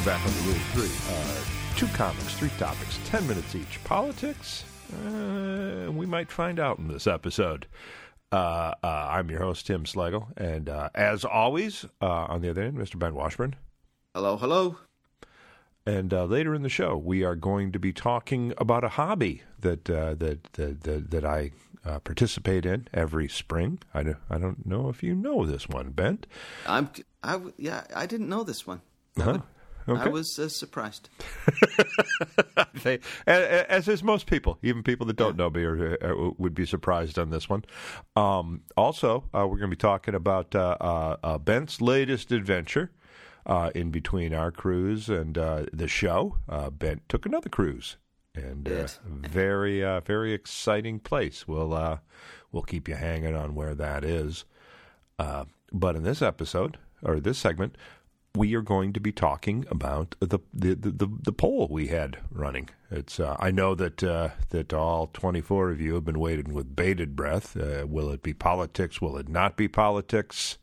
we're back on the Rule Three. Uh, two comics, three topics, ten minutes each. Politics? Uh, we might find out in this episode. Uh, uh, I'm your host, Tim Slagle, and uh, as always, uh, on the other end, Mr. Ben Washburn. Hello, hello. And uh, later in the show, we are going to be talking about a hobby that uh, that, that that that I uh, participate in every spring. I don't, I don't know if you know this one, Ben. I'm. I yeah. I didn't know this one. Huh? I was uh, surprised. they, a- a- as is most people, even people that don't know me, are, uh, would be surprised on this one. Um, also, uh, we're going to be talking about uh, uh, uh, Ben's latest adventure. Uh, in between our cruise and uh, the show, uh, Bent took another cruise, and uh, very, uh, very exciting place. We'll uh, we'll keep you hanging on where that is. Uh, but in this episode or this segment, we are going to be talking about the the the, the, poll we had running. It's uh, I know that uh, that all 24 of you have been waiting with bated breath. Uh, will it be politics? Will it not be politics?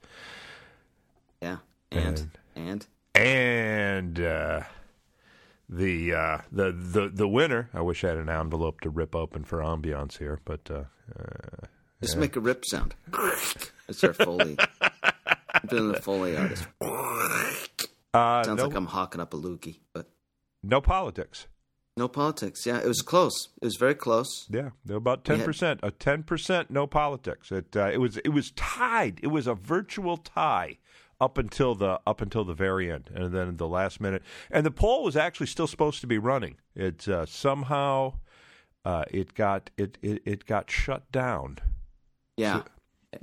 Yeah. And and And uh, the uh, the the the winner. I wish I had an envelope to rip open for ambiance here, but uh, uh, just make a rip sound. It's our foley. The foley artist. uh, Sounds no, like I'm hawking up a loogie, but no politics. no politics. Yeah, it was close. It was very close. Yeah, about ten percent. A ten percent no politics. It uh, it was it was tied. It was a virtual tie up until the up until the very end, and then the last minute. And the poll was actually still supposed to be running. It uh, somehow uh, it got it, it it got shut down. Yeah.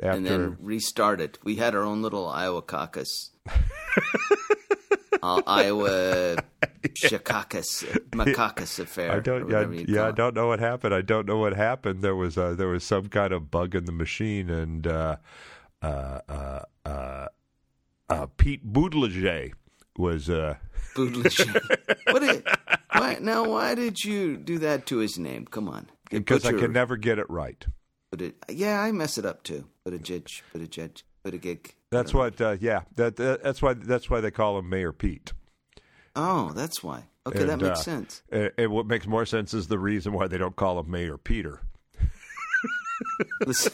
After- and then restarted. We had our own little Iowa caucus. uh, Iowa Shikakis, Makakis affair. I don't. Yeah, yeah, I don't know what happened. I don't know what happened. There was uh, there was some kind of bug in the machine, and uh, uh, uh, uh, uh, Pete Buttigieg was. Uh, what did, why, now, why did you do that to his name? Come on. Because I can never get it right. Butti- yeah, I mess it up too. Buttigieg, Buttigieg, Buttigieg. That's what. Uh, yeah, that, that that's why that's why they call him Mayor Pete. Oh, that's why. Okay, that makes uh, sense. And, and what makes more sense is the reason why they don't call him Mayor Peter. Listen,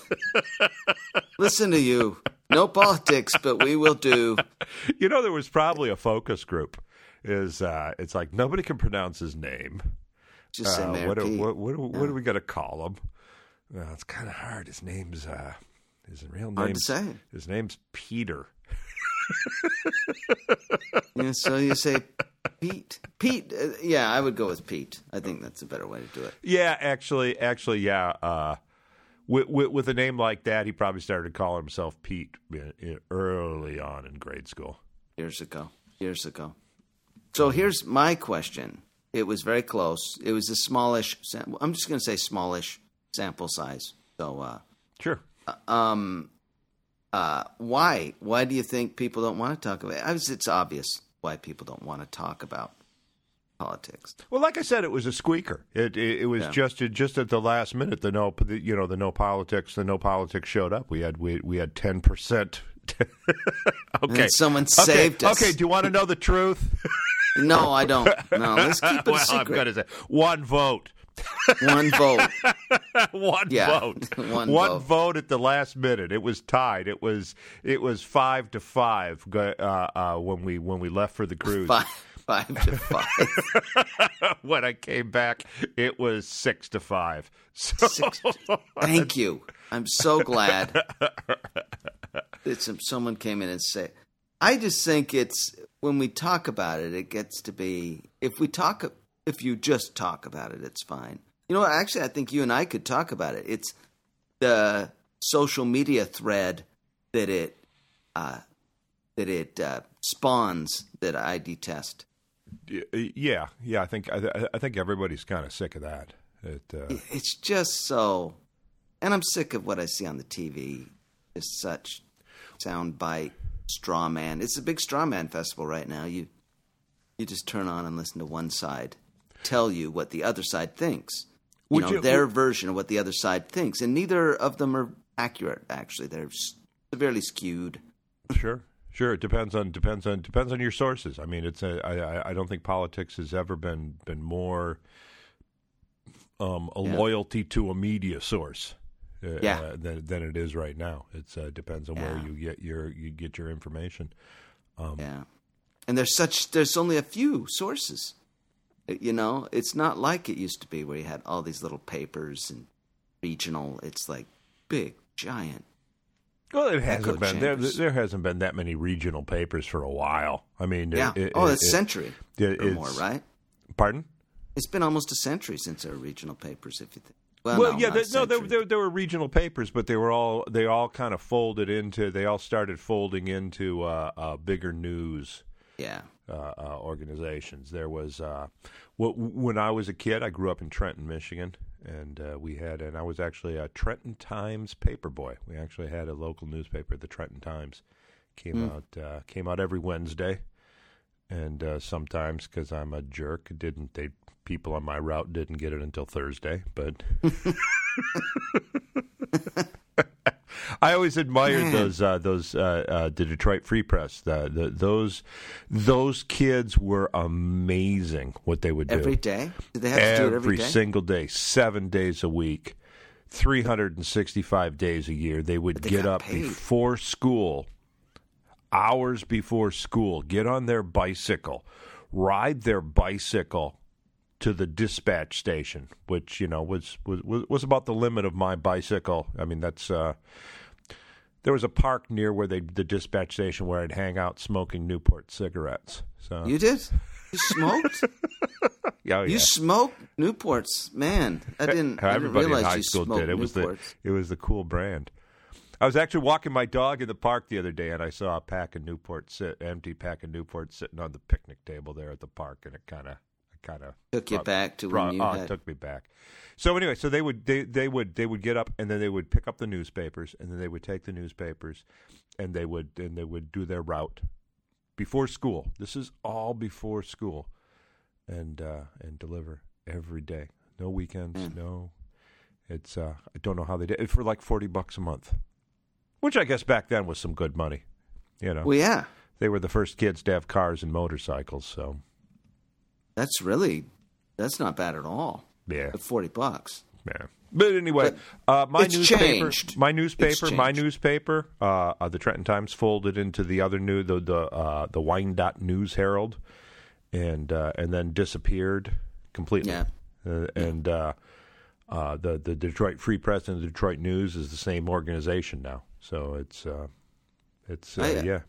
listen to you. No politics, but we will do. You know, there was probably a focus group. Is uh, it's like nobody can pronounce his name. Just say Uh, Mayor what, Pete. what, what, do- what are we going to call him? Well, it's kind of hard. His name's uh, his real name. Hard to say. His name's Peter. Yeah, so you say Pete. Pete. Uh, yeah, I would go with Pete. I think that's a better way to do it. Yeah, actually, actually, yeah. Uh, with, with, with a name like that, he probably started calling himself Pete in- early on in grade school. Years ago. Years ago. So here's my question. It was very close. It was a smallish. Sam- I'm just going to say smallish sample size. So, uh, Sure. Um, uh, why? Why do you think people don't want to talk about it? I was- It's obvious why people don't want to talk about politics. Well, like I said, it was a squeaker. It it, it was Yeah. just just at the last minute. The no, the, you know, the no politics. The no politics showed up. We had we we had ten percent. okay, someone okay. saved us. Okay, do you want to know the truth? No, I don't. No, let's keep it well, secret. going to say one vote. One vote. one Yeah, vote. one vote. vote. at the last minute. It was tied. It was it was five to five uh, uh, when we when we left for the cruise. Five, five to five. when I came back, it was six to five. So Six. Thank you. I'm so glad that some, someone came in and said. I just think it's when we talk about it, it gets to be if we talk if you just talk about it, it's fine. You know? Actually, I think you and I could talk about it. It's the social media thread that it uh, that it uh, spawns that I detest. yeah, yeah. I think I, I think everybody's kind of sick of that. It, uh, It's just so, and I'm sick of what I see on the TV. Just such soundbite straw man. It's a big straw man festival right now. You you just turn on and listen to one side tell you what the other side thinks. You Would know you- their version of what the other side thinks, and neither of them are accurate. Actually, they're severely skewed. Sure, Sure, it depends on depends on depends on your sources. I mean, it's a, I, I don't think politics has ever been been more um, a Yeah. loyalty to a media source. Uh, Yeah. uh, than than it is right now. It uh, depends on where you get your you get your information. Um, Yeah. And there's such there's only a few sources. You know, it's not like it used to be where you had all these little papers and regional. It's like big, giant. Well, it hasn't been there. There hasn't been that many regional papers for a while. I mean, Yeah. it- oh, it- it's it- century it- or more, right? Pardon? It's been almost a century since there were regional papers. If you think, well, Well, no, yeah, there, no, there, there, there were regional papers, but they were all they all kind of folded into. They all started folding into uh, uh, bigger news yeah. Uh, uh, organizations. There was uh, wh- when I was a kid, I grew up in Trenton, Michigan, and uh, we had, and I was actually a Trenton Times paper boy. We actually had a local newspaper, the Trenton Times, came Hmm. out uh, came out every Wednesday, and uh, sometimes because I'm a jerk, didn't they? People on my route didn't get it until Thursday, but. I always admired Man. those uh, those uh, uh, the Detroit Free Press. The, the, those those kids were amazing. What they would do Every day? Did they have to do it every day? Every single day, seven days a week, three hundred and sixty-five days a year. They would they get up paid. before school, hours before school, get on their bicycle, ride their bicycle to the dispatch station, which you know was was was, about the limit of my bicycle. I mean, that's. Uh, there was a park near where they the dispatch station where I'd hang out smoking Newport cigarettes. So You did? You smoked? yeah, oh, You smoked Newports, man. I didn't. I didn't realize high you school smoked did. It was the it was the cool brand. I was actually walking my dog in the park the other day, and I saw a pack of Newport sit, empty pack of Newport sitting on the picnic table there at the park, and it kind of, kind of Took you back to when you oh, had. took me back. So anyway, so they would they they would they would get up and then they would pick up the newspapers and then they would take the newspapers and they would and they would do their route before school. This is all before school, and uh, and deliver every day. No weekends. Mm. No, it's uh, I don't know how they did it for like forty bucks a month, which I guess back then was some good money. You know, well, yeah. they were the first kids to have cars and motorcycles, so That's really. That's not bad at all. yeah. At 40 bucks. Yeah. But anyway, uh, my newspaper, my newspaper, It's my changed. newspaper, uh, uh, the Trenton Times folded into the other new, the the uh, the Wyandotte News Herald, and uh, and then disappeared completely. Yeah. Uh, and uh, uh, the the Detroit Free Press and the Detroit News is the same organization now. So it's uh, it's uh, I- yeah.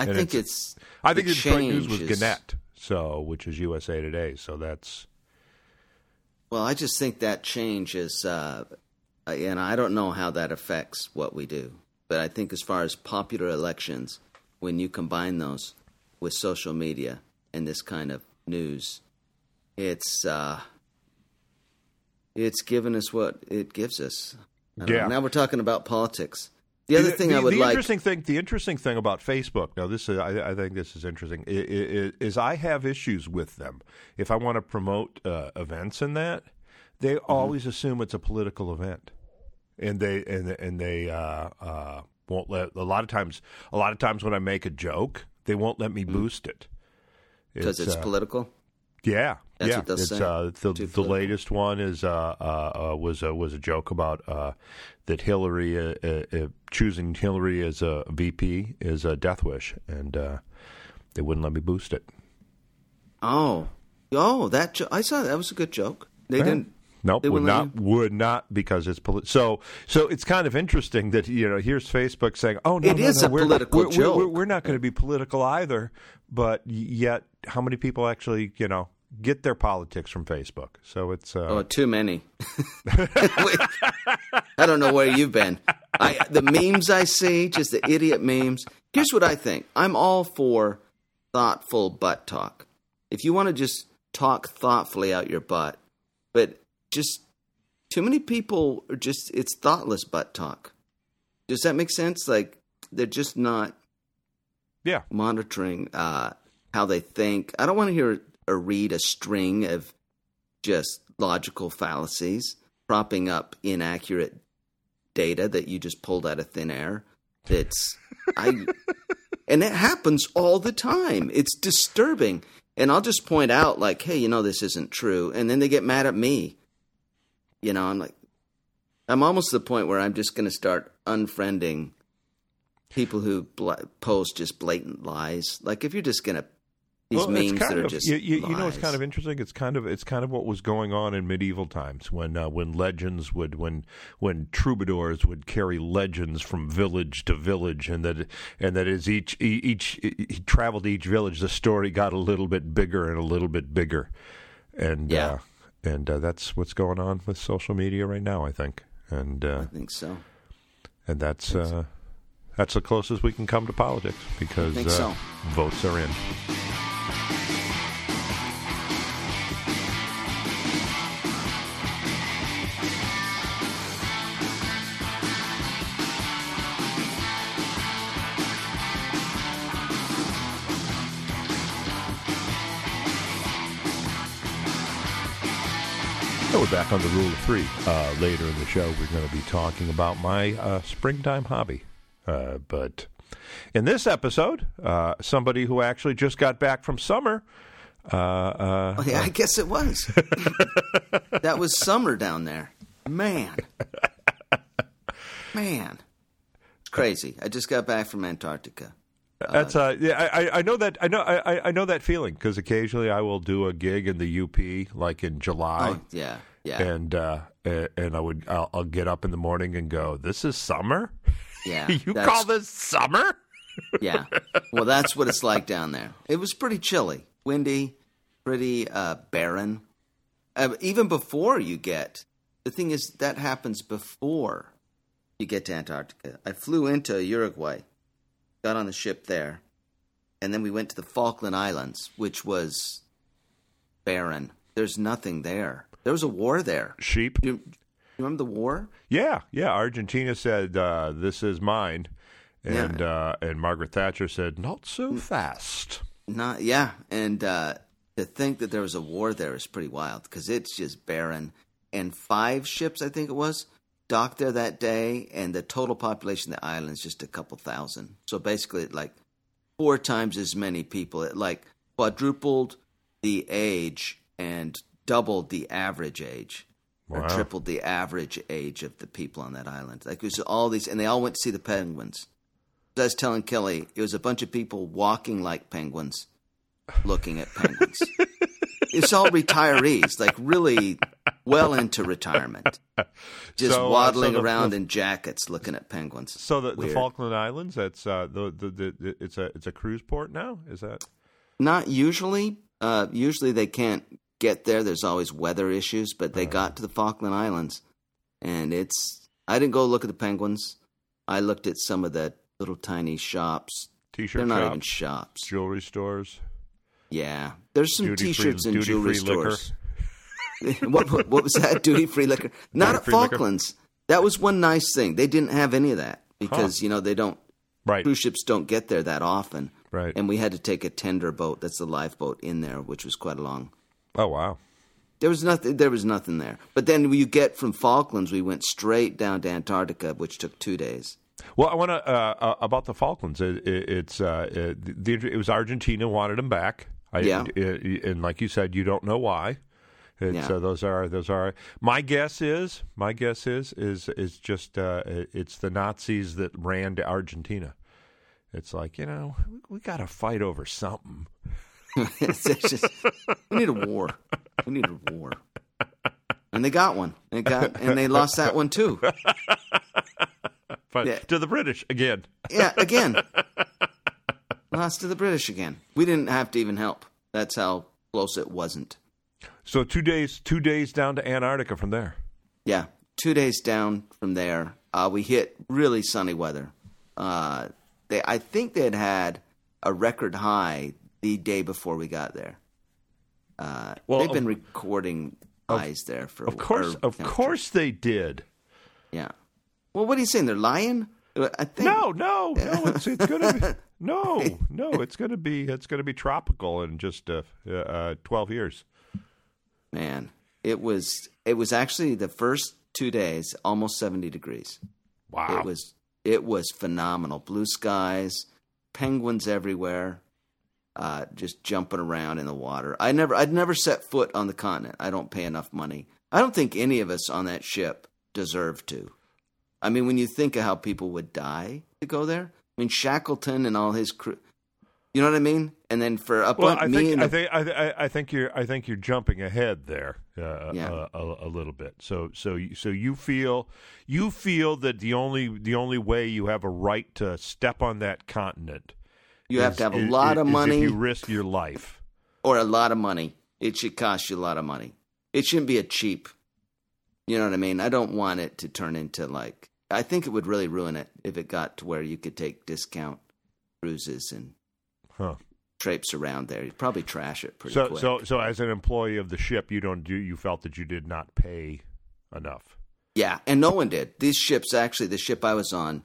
I And think it's- it's. I think the Detroit News was is- Gannett, so which is USA Today. So that's Well, I just think that change is, uh, and I don't know how that affects what we do, but I think as far as popular elections, when you combine those with social media and this kind of news, it's uh, it's given us what it gives us. Yeah. know. Now we're talking about politics. The other thing the, I would the like. interesting thing the interesting thing about Facebook now this is I, I think this is interesting i- i- is, I have issues with them if I want to promote uh, events in that they Mm-hmm. always assume it's a political event and they and and they uh, uh, won't let a lot of times a lot of times when I make a joke they won't let me boost it because it's, uh, political. Yeah, That's yeah. what it's. Uh, the the political. latest one is uh, uh, uh, was a was a joke about uh, that Hillary uh, uh, uh, choosing Hillary as a VP is a death wish, and uh, they wouldn't let me boost it. Oh, oh, that jo- I saw that was a good joke. They didn't. Nope, would not would not because it's poli- so so. It's kind of interesting that you know here's Facebook saying, "Oh no, It no, is no, a we're, political we're- joke. We're, we're not going to be political either." But yet, how many people actually you know get their politics from Facebook? So it's uh, Oh, too many. I don't know where you've been. I, the memes I see, just the idiot memes. Here's what I think. I'm all for thoughtful butt talk. If you want to just talk thoughtfully out your butt, but just too many people are just it's thoughtless butt talk. Does that make sense? Like they're just not yeah. monitoring uh, how they think. I don't want to hear or read a string of just logical fallacies propping up inaccurate data that you just pulled out of thin air. That's I And it happens all the time. It's disturbing. And I'll just point out, like, hey, you know, this isn't true. And then they get mad at me. You know, I'm like, I'm almost to the point where I'm just going to start unfriending people who bl- post just blatant lies. Like, if you're just going to these well, memes that are of, just you, you, you, know it's kind of interesting it's kind of it's kind of what was going on in medieval times when uh, when legends would when when troubadours would carry legends from village to village and that and that as each each he traveled to each village the story got a little bit bigger and a little bit bigger and Yeah. uh, and uh, that's what's going on with social media right now I think and uh, I think so. and that's uh, that's the closest we can come to politics because think uh, so. votes are in. So we're back on the rule of three. Uh, later in the show, we're going to be talking about my uh, springtime hobby. Uh, but in this episode, uh, somebody who actually just got back from summer. Uh, uh, Oh, yeah, I guess it was. that was summer down there. Man. Man. It's crazy. I just got back from Antarctica. That's uh, yeah. I, I- I know that I know I, I know that feeling because occasionally I will do a gig in the UP like in July, Oh, yeah. Yeah. and uh, and I would I'll, I'll get up in the morning and go, "This is summer. yeah. you That's- call this summer?" Yeah. Well, that's what it's like down there. It was pretty chilly, windy, pretty uh, barren. Uh, even before you get, the thing is, that happens before you get to Antarctica. I flew into Uruguay, got on the ship there, and then we went to the Falkland Islands, which was barren. There's nothing there. There was a war there. Sheep. You, you remember the war? Yeah, yeah. Argentina said uh, this is mine, and uh, and Margaret Thatcher said not so fast. Not yeah, and uh, to think that there was a war there is pretty wild because it's just barren. And five ships, I think it was, docked there that day, and the total population of the island is just a couple thousand. So basically, like four times as many people. It like quadrupled the age and doubled the average age. Or tripled the average age of the people on that island. Like it was all these, and they all went to see the penguins. I was telling Kelly, it was a bunch of people walking like penguins, looking at penguins. it's all retirees, like really well into retirement, just So, uh, waddling so the- around the- in jackets, looking at penguins. So the, the Falkland Islands, that's uh, the, the the it's a it's a cruise port now. Is that Not usually. Uh, usually they can't get there. There's always weather issues, but they got to the Falkland Islands, and it's. I didn't go look at the penguins. I looked at some of the little tiny shops. t-shirt They're not shops, even shops. jewelry stores, Yeah, there's some duty T-shirts free, and duty jewelry stores. what, what what was that? Duty free liquor? Not at Duty-free liquor? Falklands. That was one nice thing. They didn't have any of that because you know they don't Right, cruise ships don't get there that often. right. And we had to take a tender boat. That's the lifeboat in there, which was quite a long. oh wow. There was nothing. There was nothing there. But then when you get from Falklands, we went straight down to Antarctica, which took two days. Well, I want to uh, uh, about the Falklands. It, it, it's uh, it, the, it was Argentina wanted them back. I, Yeah. it- and like you said, you don't know why. It's, Yeah. uh, those are those are. My guess is my guess is is is just uh, it's the Nazis that ran to Argentina. It's like you know we, we got to fight over something. it's just, we need a war. We need a war. And they got one. They got, and they lost that one too. But Yeah. to the British again. Yeah, again. Lost to the British again. We didn't have to even help. That's how close it wasn't. So two days two days down to Antarctica from there. Yeah, two days down from there, uh, we hit really sunny weather. Uh, they, I think they had had a record high the day before we got there. Uh, Well, they've been of- recording highs there for Of course, of course they did. Yeah. Well, what are you saying? They're lying? I think No, no, no. It's it's gonna be no, no. It's gonna be it's gonna be tropical in just uh, uh, twelve years. man it was it was actually the first two days almost 70 degrees Wow. it was it was phenomenal blue skies penguins everywhere, uh, just jumping around in the water. I never, I'd never set foot on the continent. I don't pay enough money. I don't think any of us on that ship deserve to. I mean, when you think of how people would die to go there, mean Shackleton and all his crew. You know what I mean? And then for up Well, I me think and I think I, I think you're I think you're jumping ahead there uh, Yeah. a, a, a little bit. So so you- so you feel you feel that the only the only way you have a right to step on that continent you have to have a is- lot of is money if you risk your life. or a lot of money. It should cost you a lot of money. It shouldn't be a cheap. You know what I mean? I don't want it to turn into like. I think it would really ruin it if it got to where you could take discount cruises and Huh. traipse around there. You'd probably trash it pretty So quick. so so as an employee of the ship, you don't do you felt that you did not pay enough. yeah, and no one did. These ships, actually, the ship I was on,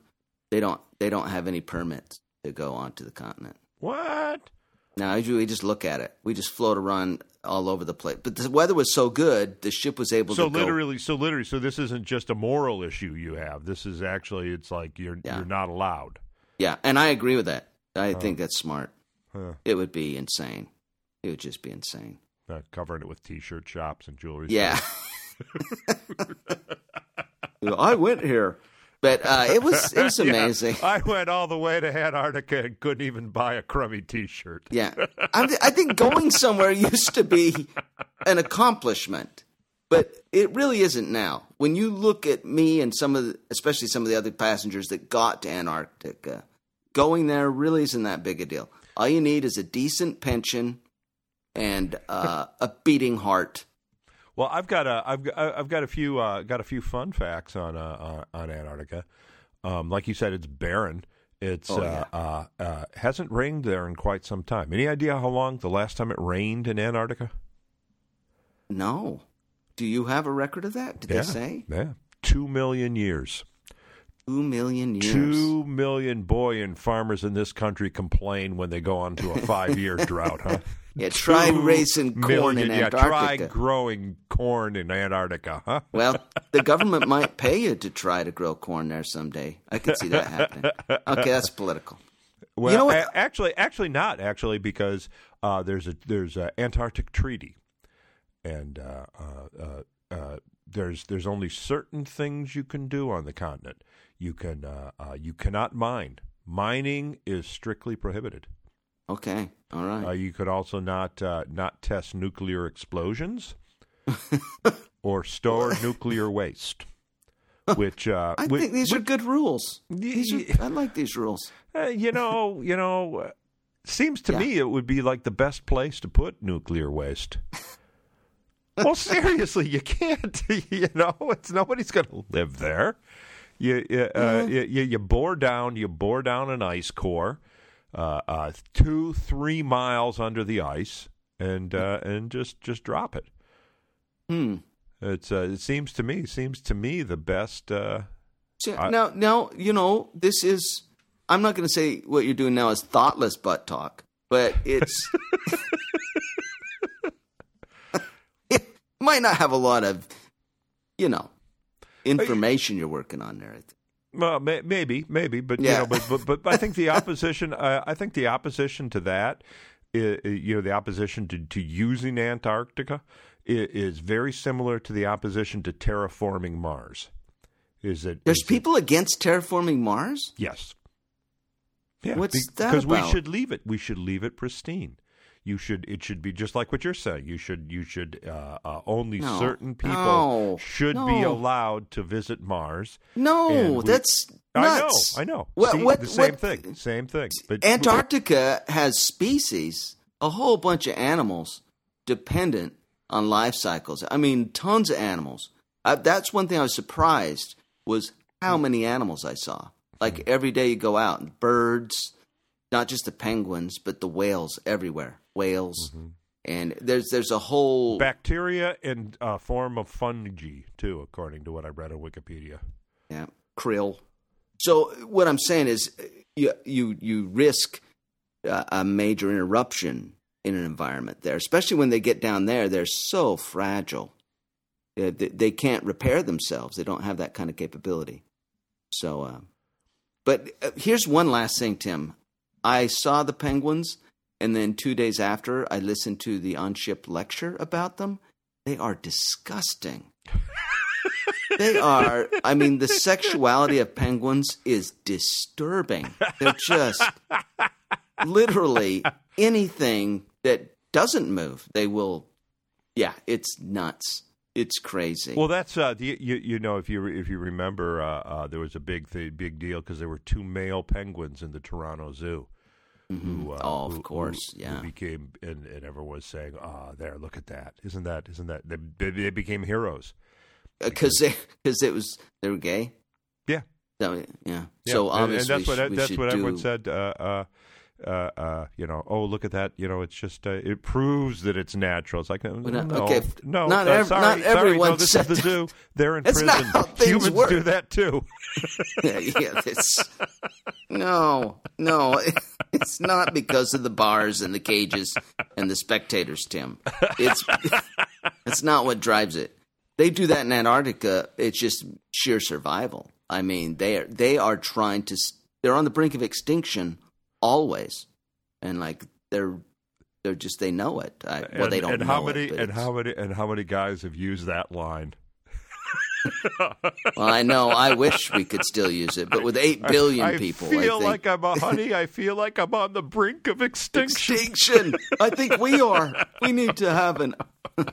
they don't they don't have any permits to go onto the continent. What? Now we just look at it. We just float around all over the place. But the weather was so good, the ship was able So to go. literally, so literally, so this isn't just a moral issue you have. This is actually, it's like you're Yeah. you're not allowed. Yeah, and I agree with that. I think that's smart. Huh. It would be insane. It would just be insane. Uh, covering it with t-shirt shops and jewelry. Yeah. I went here, but uh, it was it was Yeah. amazing. I went all the way to Antarctica and couldn't even buy a crummy T-shirt. Yeah, I'm, I think going somewhere used to be an accomplishment, but it really isn't now. When you look at me and some of, the, especially some of the other passengers that got to Antarctica, going there really isn't that big a deal. All you need is a decent pension and uh, a beating heart. Well, I've got a I've got, I've got a few uh, got a few fun facts on uh, on on Antarctica. Um, like you said, it's barren. It's Oh, uh, uh, uh, hasn't rained there in quite some time. Any idea how long the last time it rained in Antarctica? No, do you have a record of that? Did yeah, they say yeah, two million years. two million years? Two million boy and farmers in this country complain when they go on to a five year drought, huh? Yeah, try raising corn million- in yeah, try growing corn in Antarctica, huh? Well, the government might pay you to try to grow corn there someday. I could see that happening. Okay, that's political. Well, You know what? actually, actually not actually because uh, there's a there's a Antarctic treaty, and uh, uh, uh, uh, there's there's only certain things you can do on the continent. You can uh, you cannot mine. Mining is strictly prohibited. Okay, all right. Uh, you could also not uh, not test nuclear explosions or store nuclear waste. Which uh, I which- think these are good rules. Y- are, I like these rules. Uh, you know, you know, seems to Yeah. me it would be like the best place to put nuclear waste. well, seriously, you can't. You know, it's nobody's going to live there. You you, uh, you you you bore down you bore down an ice core, uh, uh, two three miles under the ice, and uh, and just just drop it. Hmm. It's uh, it seems to me seems to me the best. Uh, So, I- now, now, you know, this is. I'm not going to say what you're doing now is thoughtless butt talk, but it's. it might not have a lot of, you know, information you're working on there. Well, may, maybe, maybe, but you know, but, but but I think the opposition. Uh, I think the opposition to that, i- i- you know, the opposition to, to using Antarctica is, is very similar to the opposition to terraforming Mars. Is it? There's is it- people against terraforming Mars. yes. Yeah, What's that because we should leave it. We should leave it pristine. You should. It should be just like what you're saying. You should. You should. Uh, uh, only No. certain people No. should be allowed to visit Mars. No, we- that's I know. I know. What- See, what- the same what- thing. Same thing. But Antarctica has species, a whole bunch of animals dependent on life cycles. I mean, tons of animals. I, that's one thing I was surprised was how many animals I saw. Like every day you go out, and birds, not just the penguins, but the whales everywhere. Whales, and there's there's a whole bacteria and a form of fungi too, according to what I read on Wikipedia. Yeah, krill. So what I'm saying is, uh, you you you risk uh, a major interruption in an environment there, especially when they get down there. They're so fragile. Uh, they, they can't repair themselves. They don't have that kind of capability. So, uh, but uh, here's one last thing, Tim. I saw the penguins, and then two days after, I listened to the on ship lecture about them. They are disgusting. they are. I mean, the sexuality of penguins is disturbing. They're just literally anything that doesn't move, they will. Yeah, it's nuts. It's crazy. Well, that's uh, you, you, you know if you if you remember, uh, uh, there was a big th- big deal because there were two male penguins in the Toronto Zoo. Mm-hmm. Who, uh, oh, of who, course, who, yeah. Who became and, and everyone was saying, "Ah, oh, there, look at that! Isn't that? Isn't that?" They, they became heroes because uh, they because it was they were gay. Yeah. So, yeah. yeah. So obviously, and, and that's what that's what do... everyone said. Uh, uh, uh, uh, you know, oh look at that, you know, it's just uh, it proves that it's natural. It's like no, not, okay, no, not, uh, ev- sorry, not everyone. Sorry, no, this is the zoo. They're in That's prison. Not how things Humans work. do that too. yeah, yeah no, no, it's not because of the bars and the cages and the spectators, Tim. It's it's not what drives it. They do that in Antarctica. It's just sheer survival. I mean, they are they are trying to. They're on the brink of extinction always, and like they're they're just they know it. I, well, and, they don't and know how many it, and how many and how many guys have used that line? well, I know. I wish we could still use it, but with eight billion I, I people, feel I think, like I'm a honey. I feel like I'm on the brink of extinction. Extinction. I think we are. We need to have an.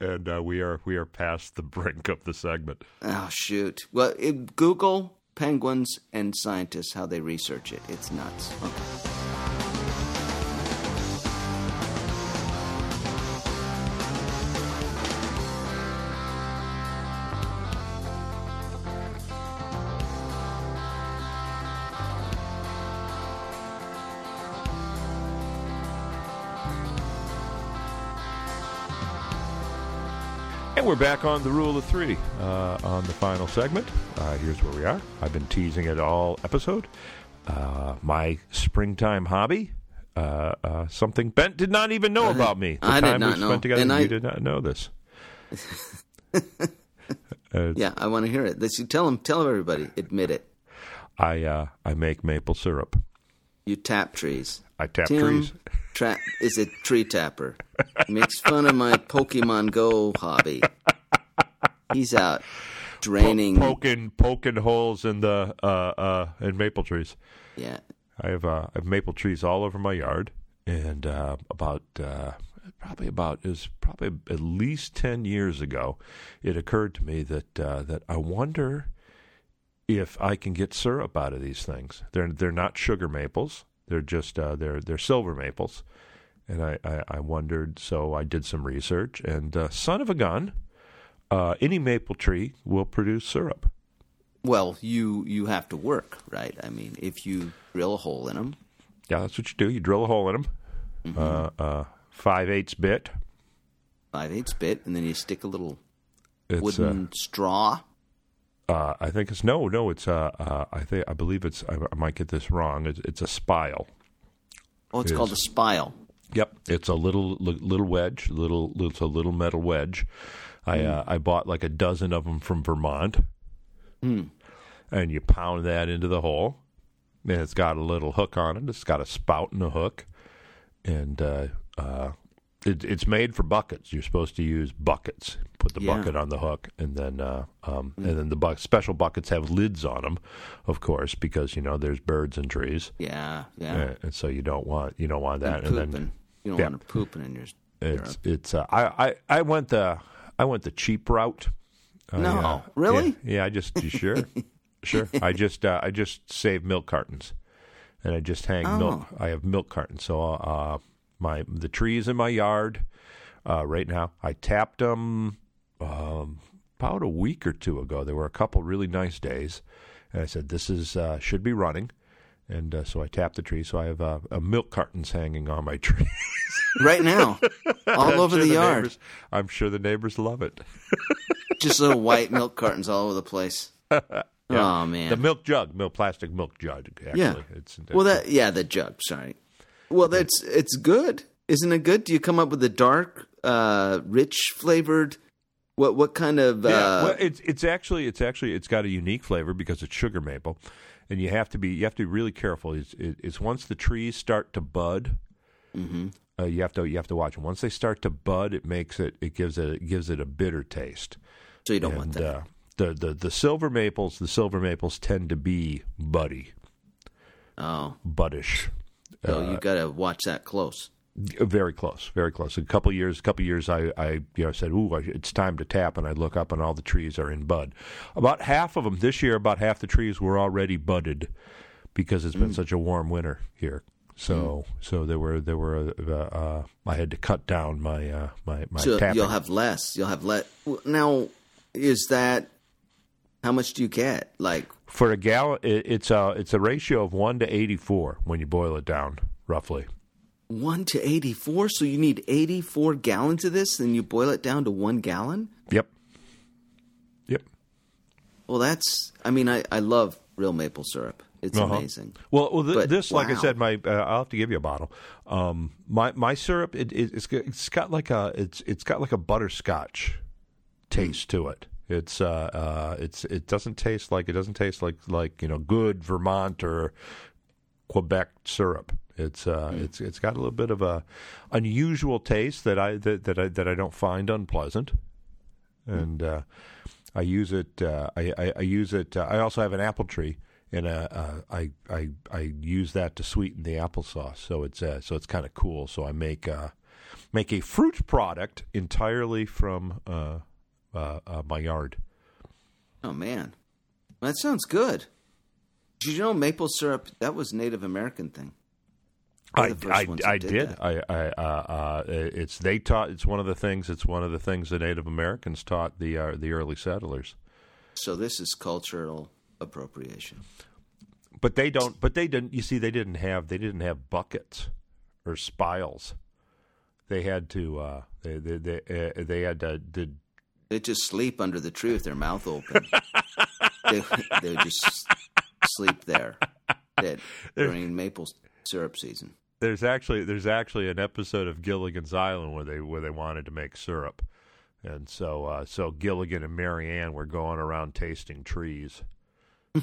and uh, we are we are past the brink of the segment. Oh shoot! Well, it, Google penguins and scientists how they research it. It's nuts. Okay. And we're back on the rule of three uh, on the final segment. Uh, here's where we are. I've been teasing it all episode. Uh, my springtime hobby, uh, uh, something Ben did not even know about me. The I time did not we know. spent together, And you I- did not know this. Yeah, I want to hear it. Let's, you tell them. Tell everybody. Admit it. I uh, I make maple syrup. You tap trees. I tap Tim trees. Tra- is a tree tapper. He makes fun of my Pokemon Go hobby. He's out draining. poking poking holes in the uh, uh, in maple trees. yeah, I have uh, I have maple trees all over my yard, and uh, about uh, probably about is probably at least ten years ago, it occurred to me that uh, that I wonder if I can get syrup out of these things. They're they're not sugar maples. They're just uh, they're they're silver maples, and I, I, I wondered. So I did some research, and uh, son of a gun, uh, any maple tree will produce syrup. Well, you you have to work, right? I mean, if you drill a hole in them, Yeah, that's what you do. You drill a hole in them. Uh, uh, five eighths bit. five eighths bit, and then you stick a little It's wooden straw. Uh, I think it's no, no. It's uh, uh, I think I believe it's. I, I might get this wrong. It's, it's a spile. Oh, it's It called a spile. Yep, it's a little little wedge. Little, it's a little metal wedge. I uh, I bought like a dozen of them from Vermont, and you pound that into the hole. And it's got a little hook on it. It's got a spout and a hook, and uh, uh, it, it's made for buckets. You're supposed to use buckets. Put the Yeah. bucket on the hook, and then uh, um, and then the bu- special buckets have lids on them, of course, because you know there's birds and trees, Yeah, yeah. uh, and so you don't want you don't want that. and And, then you don't yeah. want to pooping in your. it's it's uh, I, I I went the I went the cheap route. I, No, uh, really? Yeah, yeah, I just sure, sure. I just uh, I just save milk cartons, and I just hang milk. Oh. I have milk cartons. So uh, my the trees in my yard uh, right now. I tapped them um, about a week or two ago. There were a couple really nice days, and I said this is uh, should be running. And uh, so I tapped the tree. So I have uh, milk cartons hanging on my tree. Right now, all over sure the yard, neighbors- I'm sure the neighbors love it. just little white milk cartons all over the place. Oh man, The milk jug, milk plastic milk jug. Actually, Yeah. It's, Well, that yeah, the jug. Sorry. Well, that's it's good, isn't it? Good. Do you come up with a dark, uh, rich flavored What what kind of? Yeah, Uh, well, it's it's actually it's actually it's got a unique flavor because it's sugar maple, and you have to be you have to be really careful. It's, it's once the trees start to bud, mhm. uh, you have to you have to watch them. Once they start to bud, it makes it it gives it it gives it a bitter taste. So you don't want that. uh, the the the silver maples the silver maples tend to be buddy oh, buddish. So you got to watch that close. Very close, very close. A couple years, a couple years, I, I, you know, said, "Ooh, it's time to tap," and I look up, and all the trees are in bud. About half of them this year, about half the trees were already budded because it's Mm. been such a warm winter here. So, so there were there were uh, uh, I had to cut down my uh, my my So tapping. you'll have less. You'll have let. Now, is that how much do you get? Like For a gallon, it's a it's a ratio of one to eighty four when you boil it down, roughly. one to eighty-four. So you need eighty-four gallons of this, and you boil it down to one gallon. Yep. Yep. Well, that's. I mean, I I love real maple syrup. It's Uh-huh. amazing. Well, well th- But, this, like I said, my uh, I'll have to give you a bottle. Um, my my syrup, it, it, it's it's got like a it's it's got like a butterscotch taste to it. It's uh, uh it's it doesn't taste like it doesn't taste like like you know good Vermont or Quebec syrup. It's uh it's it's got a little bit of a unusual taste that I that, that I that I don't find unpleasant, and uh, I use it. Uh, I, I I use it. Uh, I also have an apple tree, and uh, uh, I I I use that to sweeten the applesauce. So it's uh, so it's kind of cool. So I make uh, make a fruit product entirely from uh, uh, my yard. Oh man, that sounds good. Did you know maple syrup? That was Native American thing. I, I, I did did. I, I uh, uh, it's they taught. It's one of the things. It's one of the things the Native Americans taught the uh, the early settlers. So this is cultural appropriation. But they don't. But they didn't. You see, they didn't have. They didn't have buckets or spiles. They had to. Uh, they they they, uh, they had to. Did They just sleep under the tree with their mouth open. they, they just sleep there that during maple syrup season. there's actually there's actually an episode of Gilligan's Island where they where they wanted to make syrup, and so uh, so Gilligan and Mary Ann were going around tasting trees.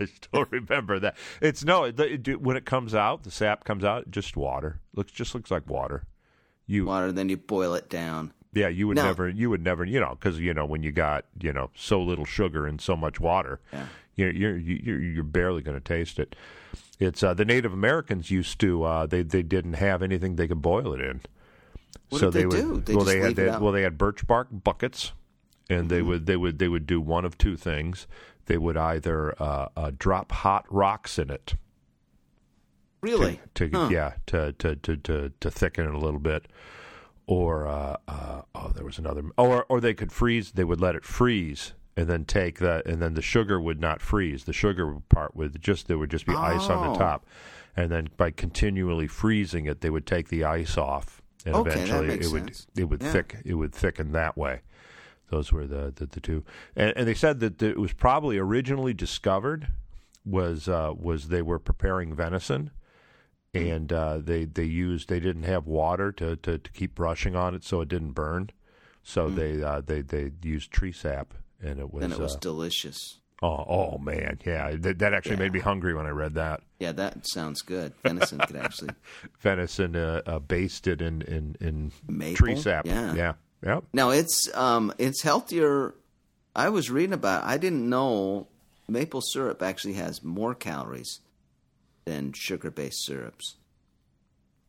I still remember that. It's no it, it, when it comes out, the sap comes out, just water. Looks just looks like water. You Water, then you boil it down. Yeah, you would No. never you would never you know because you know when you got you know so little sugar and so much water, Yeah. you're you're you're, you're barely going to taste it. It's uh, the Native Americans used to uh, they they didn't have anything they could boil it in. What so did they would, do? They well, they had they, well they had birch bark buckets, and Mm-hmm. they would they would they would do one of two things. They would either uh, uh, drop hot rocks in it Really? to Huh. yeah to, to to to to thicken it a little bit, or uh, uh, oh there was another or or they could freeze. They would let it freeze and then take that and then the sugar would not freeze. The sugar part would just there would just be ice on Oh. the top, and then by continually freezing it, they would take the ice off, and Okay, eventually it would sense. it would Yeah. thick it would thicken that way. Those were the the, the two, and, and they said that it was probably originally discovered was uh, was they were preparing venison, and uh, they they used they didn't have water to, to, to keep brushing on it so it didn't burn, so they uh, they they used tree sap and it was, Then it was uh, delicious. oh oh man yeah that, that actually made me hungry when I read that Yeah, that sounds good. Venison could actually venison uh, uh, basted in in, in maple. tree sap Yeah. yeah yeah Now it's um it's healthier. I was reading about. I didn't know maple syrup actually has more calories than sugar-based syrups.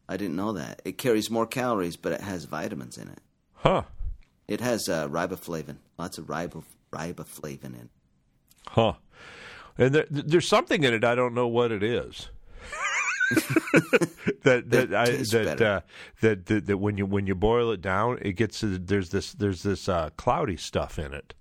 I didn't know that. It carries more calories, but it has vitamins in it. huh It has uh, riboflavin, lots of ribo, riboflavin in. it. Huh. And there, there's something in it. I don't know what it is. that that I, that, uh, that that that when you when you boil it down, it gets there's this there's this uh, cloudy stuff in it.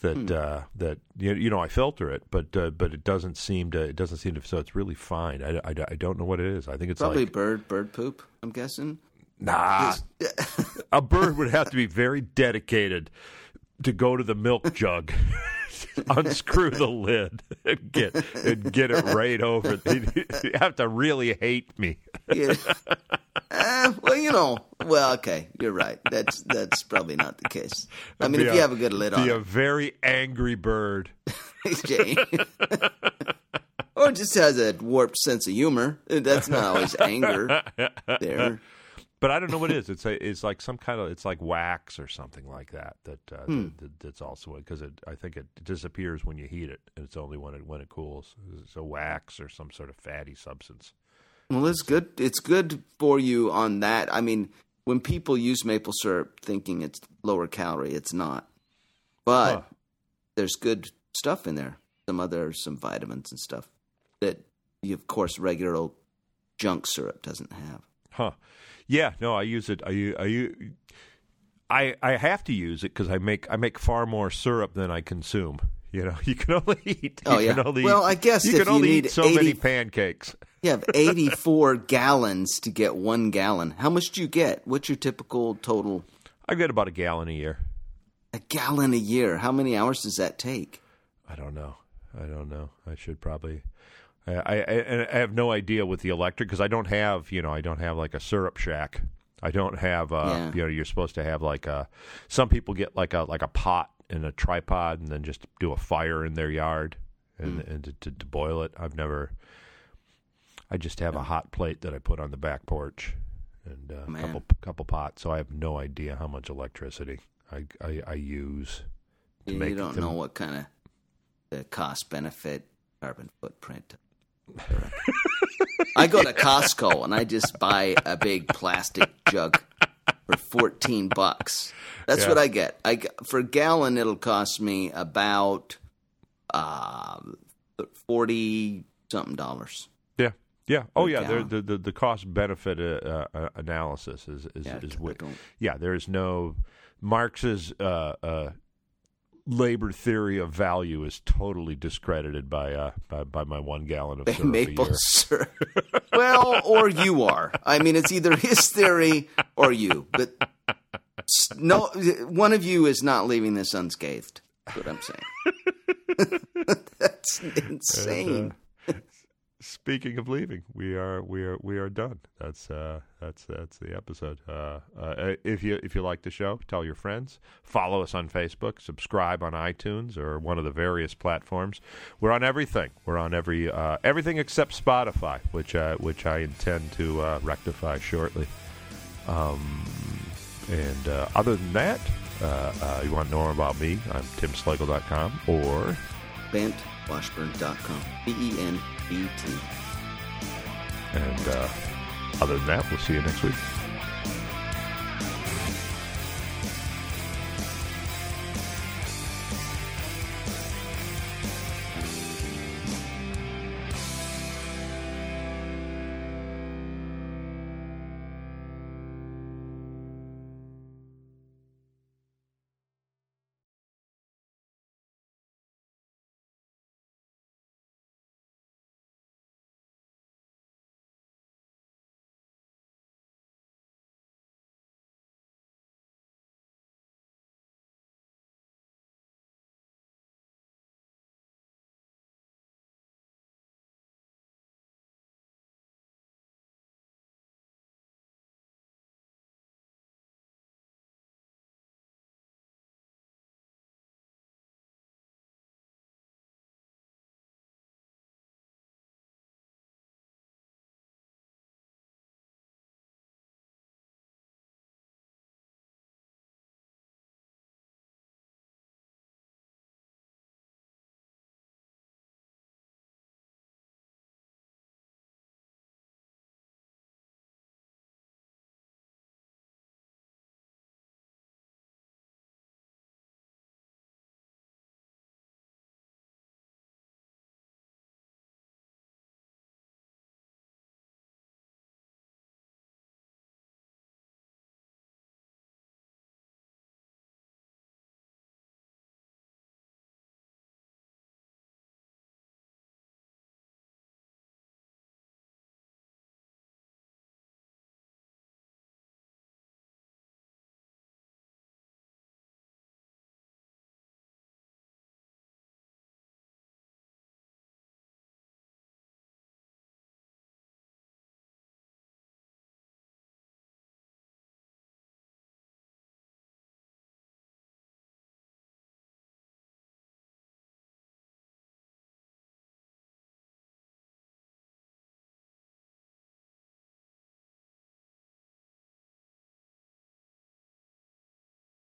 That Hmm. uh, that you, you know I filter it, but uh, but it doesn't seem to it doesn't seem to so it's really fine. I, I, I don't know what it is. I think it's Probably like bird bird poop. I'm guessing. nah. a bird would have to be very dedicated to go to the milk jug unscrew the lid and get and get it right over. You have to really hate me. Yeah. Uh, well, you know, well, okay, you're right. That's that's probably not the case. I mean, Be if a- you have a good lid on, Be a very angry bird. Jay. or just has a warped sense of humor. That's not always anger. There, But I don't know what it is. It's a, it's like some kind of it's like wax or something like that. That, uh, Hmm. that that's also because it I think it disappears when you heat it, and it's only when it when it cools. It's a wax or some sort of fatty substance. well, it's good. It's good for you on that. I mean, when people use maple syrup thinking it's lower calorie, it's not. But Huh. there's good stuff in there. Some other some vitamins and stuff that, you, of course, regular old junk syrup doesn't have. Huh? Yeah. No, I use it. I I I have to use it because I make I make far more syrup than I consume. You know, you can only eat. Oh, you yeah. Can only Well, I guess you if can you only need eat so many pancakes. You have 84 gallons to get one gallon. How much do you get? What's your typical total? I get about a gallon a year. A gallon a year. How many hours does that take? I don't know. I don't know. I should probably. I I, I I have no idea with the electric because I don't have you know I don't have like a syrup shack. I don't have uh Yeah. you know you're supposed to have like a some people get like a like a pot and a tripod and then just do a fire in their yard and and to, to, to boil it. I've never. I just have a hot plate that I put on the back porch and uh, a Man. couple couple pots. So I have no idea how much electricity I I, I use. to You make- don't to- know what kind of the cost benefit carbon footprint. I go to Costco and I just buy a big plastic jug for 14 bucks. That's Yeah. what I get. I for a gallon it'll cost me about uh 40 something dollars. Yeah, yeah. Oh, yeah. The the the cost benefit uh, uh, analysis is is Yeah, is I yeah. There is no Marx's uh, uh, labor theory of value is totally discredited by uh by, by my one gallon of syrup maple syrup. well, or you are. I mean, it's either his theory or you. But no, one of you is not leaving this unscathed. That's what I'm saying. That's insane. Speaking of leaving, we are we are we are done. That's uh that's that's the episode. Uh, uh if you if you like the show, tell your friends. Follow us on Facebook, subscribe on iTunes or one of the various platforms. We're on everything. We're on every uh, everything except Spotify, which uh, which I intend to uh, rectify shortly. Um, and uh, other than that, uh, uh, you want to know more about me? I'm timslagle.com or BenWashburn.com. B E N And uh, other than that, we'll see you next week.